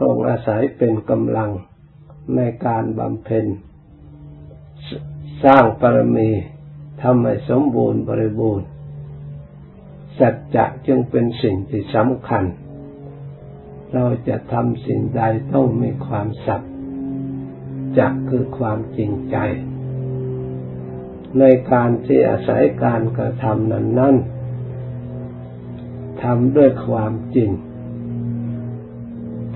พระองค์อาศัยเป็นกำลังในการบำเพ็ญ สร้างปรมีทำให้สมบูรณ์บริบูรณ์ สัจจะจึงเป็นสิ่งที่สำคัญ เราจะทำสิ่งใดต้องมีความสัจจะคือความจริงใจ ในการที่อาศัยการกระทำนั้นนั้นทำด้วยความจริง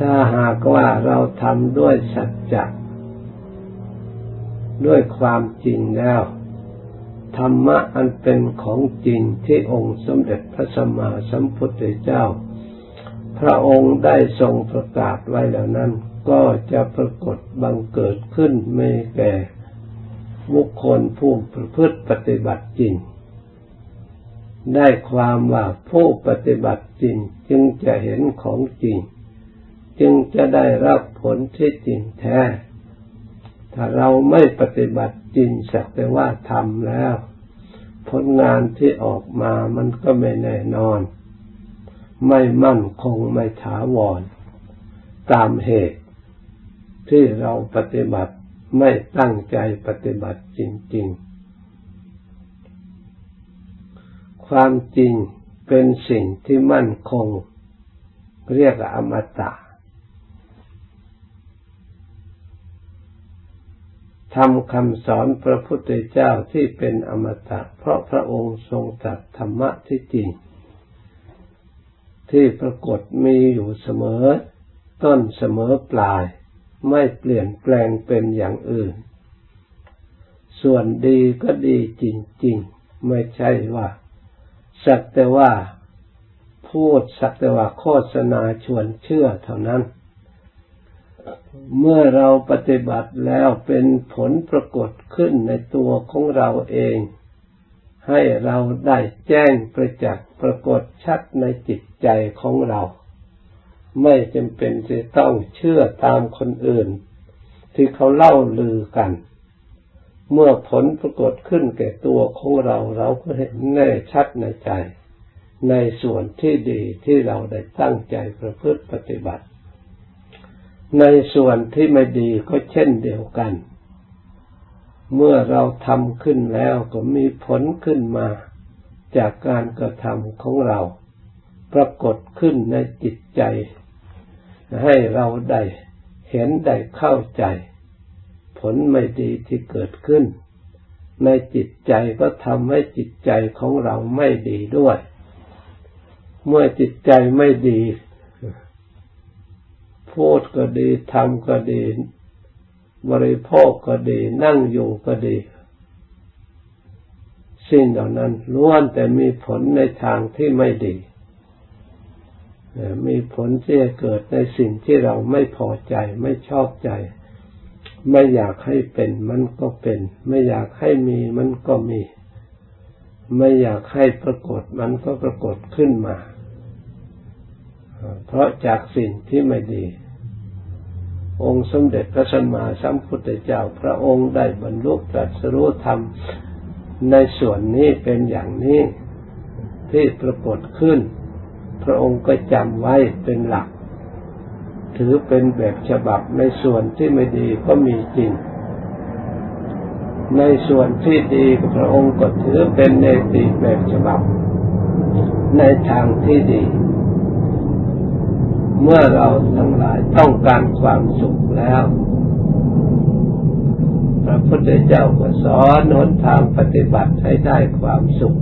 ถ้าหากว่าเราทำด้วยสัจจะด้วยความจริงแล้ว ธรรมะอันเป็นของจริงที่องค์สมเด็จพระสัมมาสัมพุทธเจ้า พระองค์ได้ทรงประกาศไว้แล้วนั้น ก็จะปรากฏบังเกิดขึ้นไม่แก่บุคคลผู้ประพฤติปฏิบัติจริง ได้ความว่าผู้ปฏิบัติจริงจึงจะเห็นของจริง จึงจะได้รับผลที่จริงแท้ ถ้าเราไม่ปฏิบัติจริงสักแต่ว่าทำแล้ว ผลงานที่ออกมามันก็ไม่แน่นอน ไม่มั่นคงไม่ถาวร ตามเหตุ ที่เราปฏิบัติไม่ตั้งใจปฏิบัติจริง ๆ ความจริงเป็นสิ่งที่มั่นคง เรียกอมตะ ทำคำสอนพระพุทธเจ้าที่เป็นอมตะ เพราะพระองค์ทรงตรัสธรรมะที่จริง ที่ปรากฏมีอยู่เสมอ ต้นเสมอปลาย ไม่เปลี่ยนแปลงเป็นอย่างอื่น ส่วนดีก็ดีจริง ๆ ไม่ใช่ว่า สักแต่ว่าพูดสักแต่ว่าโฆษณาชวนเชื่อเท่านั้น เมื่อเราปฏิบัติแล้วเป็นผลปรากฏขึ้นในตัวของเราเอง ให้เราได้แจ้งประจักษ์ปรากฏชัดในจิตใจของเรา ไม่จำเป็นจะต้องเชื่อตามคนอื่น ที่เขาเล่าลือกัน เมื่อผลปรากฏขึ้นแก่ตัวของเราเราก็เห็นแน่ชัดในใจ ในส่วนที่ดีที่เราได้ตั้งใจประพฤติปฏิบัติ ในส่วนที่ไม่ดีก็เช่นเดียวกัน เมื่อเราทำขึ้นแล้วก็มีผลขึ้นมาจากการกระทำของเรา ปรากฏขึ้นในจิตใจ ให้เราได้เห็นได้เข้าใจ ผลไม่ดีที่เกิดขึ้น ในจิตใจก็ทำให้จิตใจของเราไม่ดีด้วย เมื่อจิตใจไม่ดี พูดก็ดีทำก็ดี บริโภคก็ดี นั่งอยู่ก็ดี สิ่งเหล่านั้นล้วนแต่มีผลในทางที่ไม่ดี มีผลที่จะเกิดในสิ่งที่เราไม่พอใจ ไม่ชอบใจ ไม่อยากให้เป็นมันก็เป็น ไม่อยากให้มีมันก็มี ไม่อยากให้ปรากฏมันก็ปรากฏขึ้นมา เพราะจากสิ่งที่ไม่ดี องค์สมเด็จพระสัมมาสัมพุทธเจ้าพระองค์ได้บรรลุตรัสรู้ธรรมในส่วนนี้เป็นอย่างนี้ที่ปรากฏขึ้น พระองค์ก็จำไว้เป็นหลัก ถือเป็นแบบฉบับในส่วนที่ไม่ดีก็มีจริง ในส่วนที่ดีพระองค์ก็ถือเป็นในติแบบฉบับ ในทางที่ดี เมื่อเราทั้งหลายต้องการความสุขแล้ว พระพุทธเจ้าก็สอนหนทางปฏิบัติให้ได้ความสุข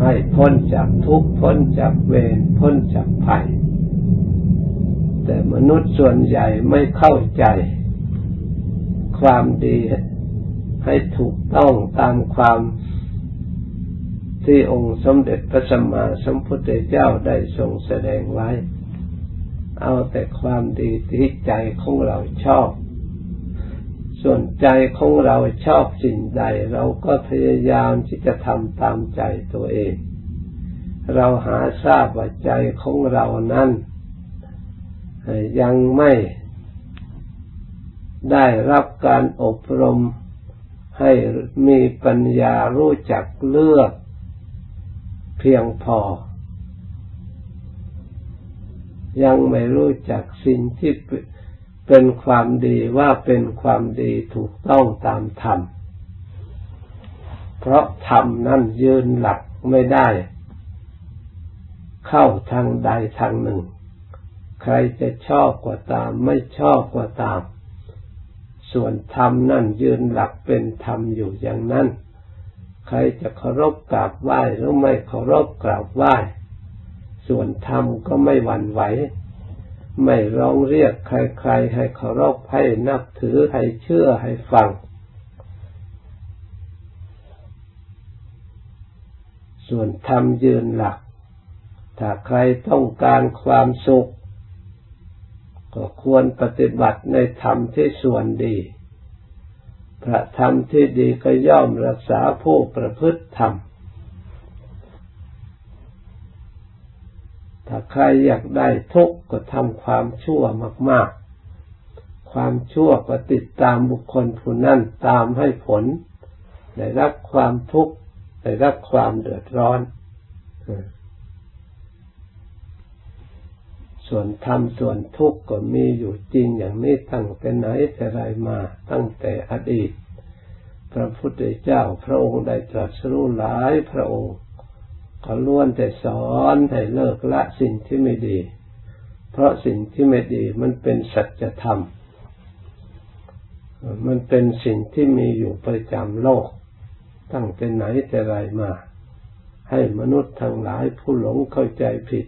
ให้พ้นจากทุกข์พ้นจากเวรพ้นจากภัย แต่มนุษย์ส่วนใหญ่ไม่เข้าใจ ความดีให้ถูกต้องตามความ ที่องค์สมเด็จพระสัมมาสัมพุทธเจ้าได้ทรงแสดงไว้ เอาแต่ความดีที่ใจของเราชอบ ส่วนใจของเราชอบสิ่งใด เราก็พยายามที่จะทำตามใจตัวเอง เราหาทราบว่าใจของเรานั้นยังไม่ได้รับการอบรมให้มีปัญญารู้จักเลือก พียงพอ ยังไม่รู้จักสิ่งที่เป็นความดีว่าเป็นความดีถูกต้องตามธรรม เพราะธรรมนั่นยืนหลักไม่ได้ เข้าทางใดทางหนึ่ง ใครจะชอบกว่าตาม ไม่ชอบกว่าตาม ส่วนธรรมนั่นยืนหลักเป็นธรรมอยู่อย่างนั้น ใครจะเคารพกราบไหว้หรือไม่เคารพกราบไหว้ส่วนธรรมก็ไม่หวั่นไหว ไม่ร้องเรียกใครๆ ให้เคารพให้นับถือให้เชื่อให้ฟัง ส่วนธรรมยืนหลัก ถ้าใครต้องการความสุข ก็ควรปฏิบัติในธรรมที่ส่วนดี พระธรรมที่ดีก็ย่อมรักษาผู้ประพฤติธรรม ถ้าใครอยากได้ทุกข์ก็ทำความชั่วมาก ๆ ความชั่วก็ติดตามบุคคลผู้นั้นตามให้ผล ได้รับความทุกข์ ได้รับความเดือดร้อน ส่วนธรรมส่วนทุกข์ก็มีอยู่จริงอย่างนี้ตั้งแต่ไหนแต่ไรมาตั้งแต่อดีต พระพุทธเจ้าพระองค์ได้ตรัสรู้หลายพระองค์เขาล้วนแต่สอนให้เลิกละสิ่งที่ไม่ดี เพราะสิ่งที่ไม่ดีมันเป็นสัจธรรม มันเป็นสิ่งที่มีอยู่ประจำโลก ตั้งแต่ไหนแต่ไรมา ให้มนุษย์ทั้งหลายผู้หลงเข้าใจผิด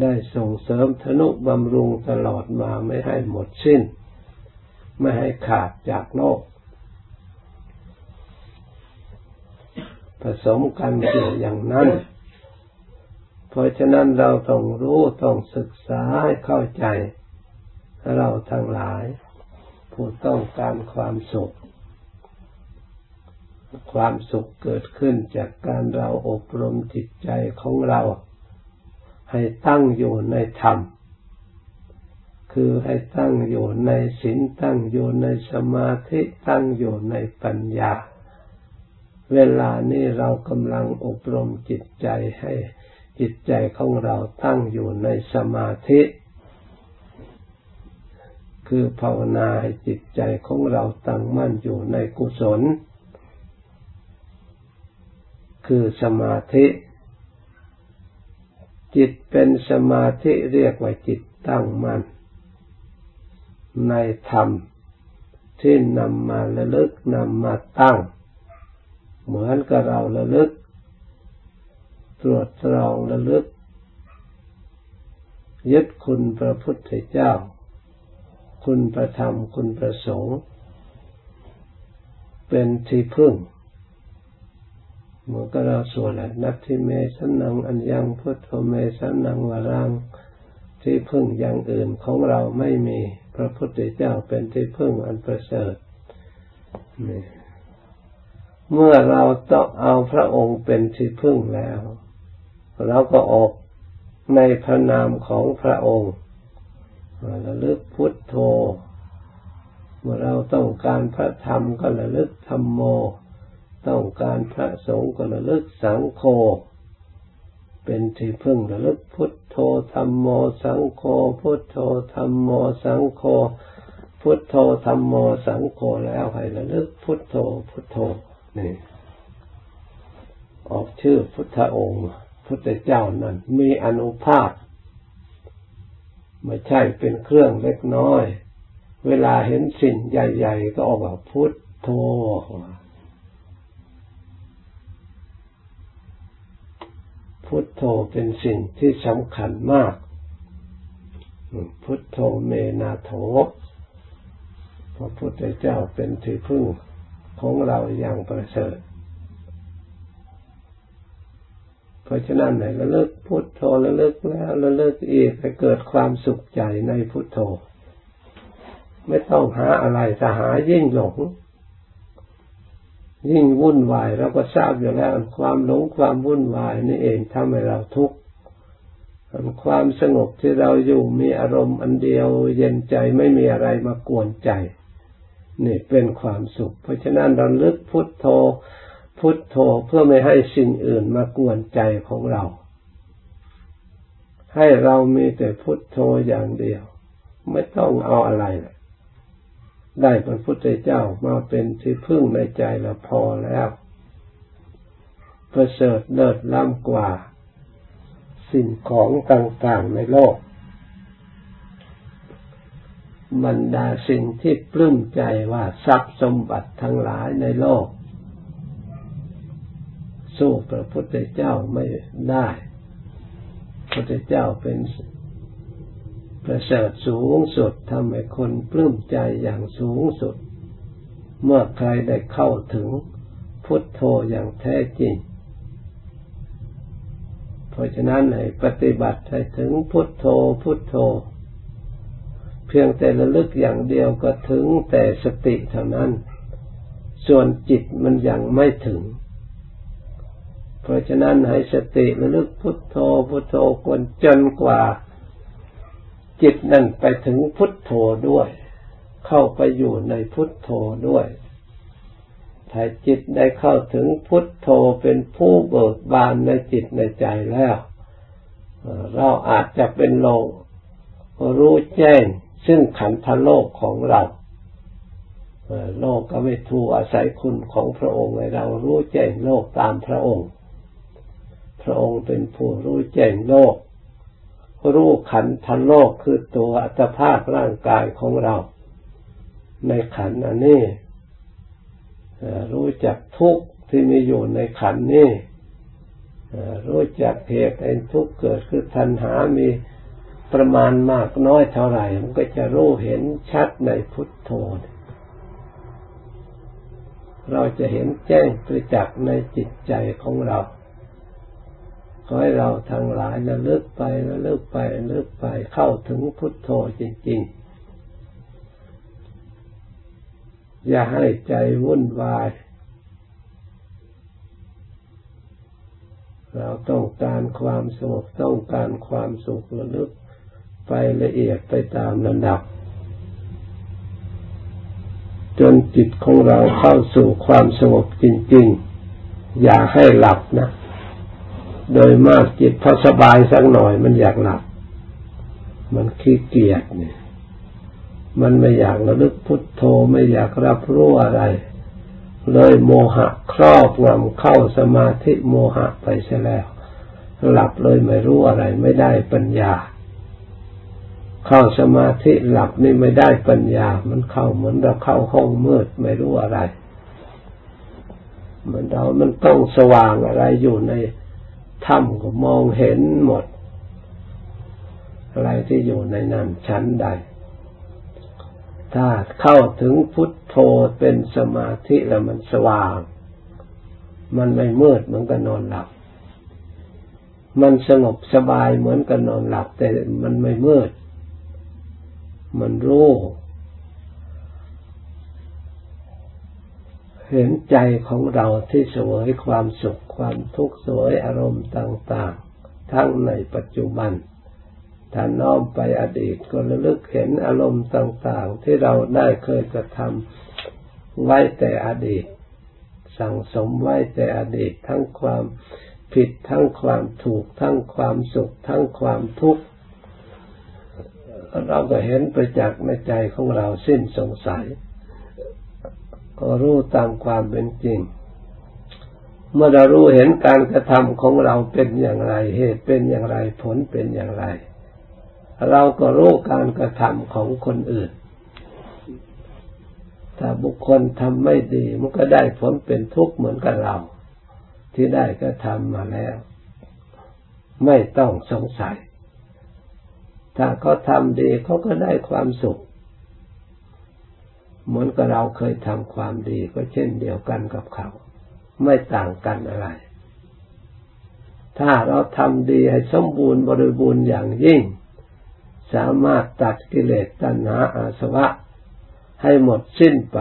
ได้ส่งเสริมธนุบำรุงตลอดมาไม่ให้หมดสิ้น ไม่ให้ขาดจากโลก ผสมกันอยู่อย่างนั้น เพราะฉะนั้นเราต้องรู้ต้องศึกษาให้เข้าใจ เราทั้งหลาย ผู้ต้องการความสุข ความสุขเกิดขึ้นจากการเราอบรมจิตใจของเรา ให้ตั้งอยู่ในธรรม คือให้ตั้งอยู่ในศีลตั้งอยู่ในสมาธิตั้งอยู่ในปัญญา เวลานี้เรากำลังอบรมจิตใจให้จิตใจของเราตั้งอยู่ในสมาธิ คือภาวนาให้จิตใจของเราตั้งมั่นอยู่ในกุศล คือสมาธิ จิตเป็นสมาธิเรียกว่าจิตตั้งมั่นในธรรมที่นำมาระลึกนำมาตั้ง เหมือนกับเราระลึก ตรวจตรองระลึก ยึดคุณพระพุทธเจ้า คุณประธรรมคุณประสงค์ เป็นที่พึ่ง เมื่อก็เราสวดนัตทิเมสันังอัญญังพุทโธเมสันังวารังที่พึ่งอย่างอื่นของเราไม่มีพระพุทธเจ้าเป็นที่พึ่งอันประเสริฐเมื่อเราต้องเอาพระองค์เป็นที่พึ่งแล้วเราก็ออกในพระนามของพระองค์ระลึกพุทโธ เมื่อเราต้องการพระธรรมก็ระลึกธรรมโม ต้องการพระสงฆ์ก็ระลึกสังโฆเป็นที่พึ่งระลึกพุทโธธรรมโมสังโฆพุทโธธรรมโมสังโฆพุทโธธรรมโมสังโฆแล้วให้ระลึกพุทโธพุทโธนี่ออกชื่อพุทธองค์พุทธเจ้านั้นมีอนุภาพไม่ใช่เป็นเครื่องเล็กน้อย เวลาเห็นสิ่งใหญ่ ๆ ก็ออกว่าพุทโธ พุทโธเป็นสิ่งที่สำคัญมาก พุทโธเมนาโถพระพุทธเจ้าเป็นที่พึ่งของเราอย่างประเสริฐ เพราะฉะนั้นไหนระลึกพุทโธระลึกแล้วระลึกอีกให้เกิดความสุขใจในพุทโธ ไม่ต้องหาอะไรจะหายิ่งหลง ยิ่งวุ่นวายเราก็ทราบอยู่แล้ว ความหลงความวุ่นวายนี่เองทำให้เราทุกข์ความสงบที่เราอยู่มีอารมณ์อันเดียวเย็นใจไม่มีอะไรมากวนใจนี่เป็นความสุข เพราะฉะนั้นเราลึกพุทโธ พุทโธเพื่อไม่ให้สิ่งอื่นมากวนใจของเรา ให้เรามีแต่พุทโธอย่างเดียว ไม่ต้องเอาอะไร ได้พระพุทธเจ้ามาเป็นที่พึ่งในใจละพอแล้วประเสริฐเลิศล้ำกว่า สิ่งของต่างๆในโลก บรรดาสิ่งที่ปลื้มใจว่าทรัพย์สมบัติทั้งหลายในโลก สู้พระพุทธเจ้าไม่ได้พระพุทธเจ้าเป็น ประเสริฐสูงสุดทำให้คนปลื้มใจอย่างสูงสุด เมื่อใครได้เข้าถึงพุทโธอย่างแท้จริง เพราะฉะนั้นให้ปฏิบัติให้ถึงพุทโธพุทโธ เพียงแต่ระลึกอย่างเดียวก็ถึงแต่สติเท่านั้น ส่วนจิตมันยังไม่ถึง เพราะฉะนั้นให้สติระลึกพุทโธพุทโธกนจนกว่า จิตนั่นไปถึงพุทโธด้วย เข้าไปอยู่ในพุทโธด้วยถ้าจิตได้เข้าถึงพุทโธเป็นผู้เบิกบานในจิตในใจแล้ว เราอาจจะเป็นโลรู้แจ้งซึ่งขันธโลกของเราโลกก็ไม่ทูอาศัยคุณของพระองค์ให้เรารู้แจ้งโลกตามพระองค์ พระองค์เป็นผู้รู้แจ้งโลก รู้ขันธโลกคือตัวอัตภาพร่างกายของเรา ในขันอันนี้รู้จักทุกข์ที่มีอยู่ในขันนี้รู้จักเหตุแห่งทุกข์เกิดคือทันหามีประมาณมากน้อยเท่าไหร่มันก็จะรู้เห็นชัดในพุทโธ เราจะเห็นแจ้งประจักษ์ในจิตใจของเรา ให้เราทั้งหลายระลึกไประลึกไประลึกไปเข้าถึงพุทโธจริงๆ อย่าให้ใจวุ่นวาย เราต้องการความสงบต้องการความสุขระลึกไปละเอียดไปตามลำดับ จนจิตของเราเข้าสู่ความสงบจริง ๆ อย่าให้หลับนะ โดยมากจิตพอสบายสักหน่อย มันอยากหลับ มันขี้เกียจเนี่ย มันไม่อยากระลึกพุทโธไม่อยากรับรู้อะไร เลยโมหะครอบงำเข้าสมาธิโมหะไปเสียแล้ว หลับเลยไม่รู้อะไร ไม่ได้ปัญญา เข้าสมาธิหลับนี่ไม่ได้ปัญญา มันเข้าเหมือนเราเข้าห้องมืดไม่รู้อะไร เหมือนเรามันต้องสว่างอะไรอยู่ใน ถ้ำก็มองเห็นหมด อะไรที่อยู่ในนั้นชั้นใด ถ้าเข้าถึงพุทโธเป็นสมาธิแล้วมันสว่าง มันไม่มืดเหมือนกับนอนหลับ มันสงบสบายเหมือนกับนอนหลับ แต่มันไม่มืด มันรู้ เห็นใจของเราที่สวยความสุขความทุกข์สวยอารมณ์ต่าง ๆ ทั้งในปัจจุบันถ้าน้อมไปอดีตก็ระลึกเห็นอารมณ์ต่าง ๆ ที่เราได้เคยกระทำไว้แต่อดีต สั่งสมไว้แต่อดีตทั้งความผิดทั้งความถูกทั้งความสุขทั้งความทุกข์เราก็เห็นประจักษ์ในใจของเราสิ้นสงสัย ก็รู้ตามความเป็นจริง เมื่อเรารู้เห็นการกระทำของเราเป็นอย่างไร เหตุเป็นอย่างไรผลเป็นอย่างไร เราก็รู้การกระทำของคนอื่น ถ้าบุคคลทำไม่ดีมันก็ได้ผลเป็นทุกข์เหมือนกับเรา ที่ได้กระทำมาแล้ว ไม่ต้องสงสัย ถ้าเขาทำดีเขาก็ได้ความสุข เหมือนกับเราเคยทำความดีก็เช่นเดียวกันกับเขา ไม่ต่างกันอะไร ถ้าเราทำดีให้สมบูรณ์บริบูรณ์อย่างยิ่ง สามารถตัดกิเลสตัณหาอาสวะ ให้หมดสิ้นไป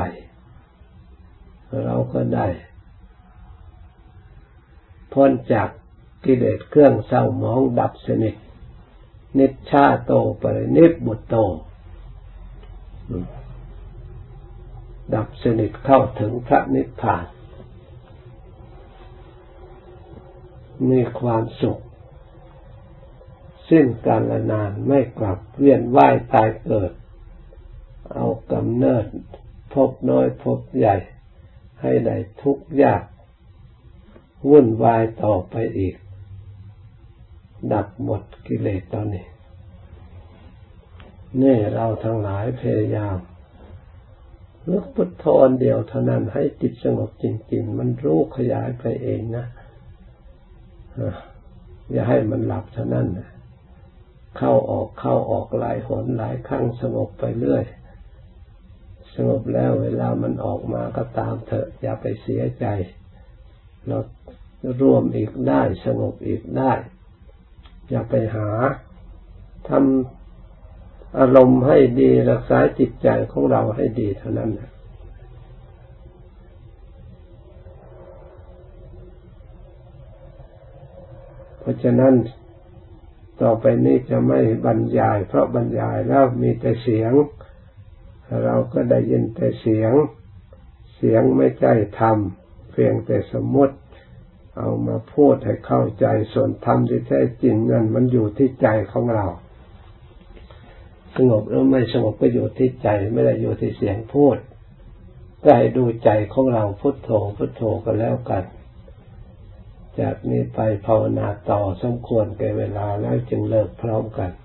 เราก็ได้ พ้นจากกิเลสเครื่องเศร้าหมองดับสนิทนิชาโตปรินิบุตโต ดับสนิทเข้าถึงพระนิพพานมีความสุข สิ้นกาลนานไม่กลับเวียนว่ายตายเกิด เอากำเนิด พบน้อยพบใหญ่ ให้ได้ทุกข์ยากวุ่นวายต่อไปอีก ดับหมดกิเลสตอนนี้นี่เราทั้งหลายพยายาม เลือกพุทโธเดียวเท่านั้นให้จิตสงบจริง ๆ มันรู้ขยายไปเองนะอย่าให้มันหลับเท่านั้นเข้าออกเข้าออกหลายหนหลายครั้งสงบไปเรื่อย สงบแล้วเวลามันออกมาก็ตามเถอะ อย่าไปเสียใจ เราร่วมอีกได้ สงบอีกได้ อย่าไปหาทำ อารมณ์ให้ดีรักษาจิตใจของเราให้ดีเท่านั้นนะเพราะฉะนั้นต่อไปนี้จะไม่บรรยาย เพราะบรรยายแล้วมีแต่เสียง เราก็ได้ยินแต่เสียง เสียงไม่ใช่ธรรมเพียงแต่สมมติ เอามาพูดให้เข้าใจส่วนธรรมที่แท้จริงนั้นมันอยู่ที่ใจของเรา สงบหรือไม่สงบก็อยู่ที่ใจไม่ได้อยู่ที่เสียงพูด ก็ให้ดูใจของเราพุทโธพุทโธก็แล้วกัน จากนี้ไปภาวนาต่อสมควรแก่เวลาแล้วจึงเลิกพร้อมกัน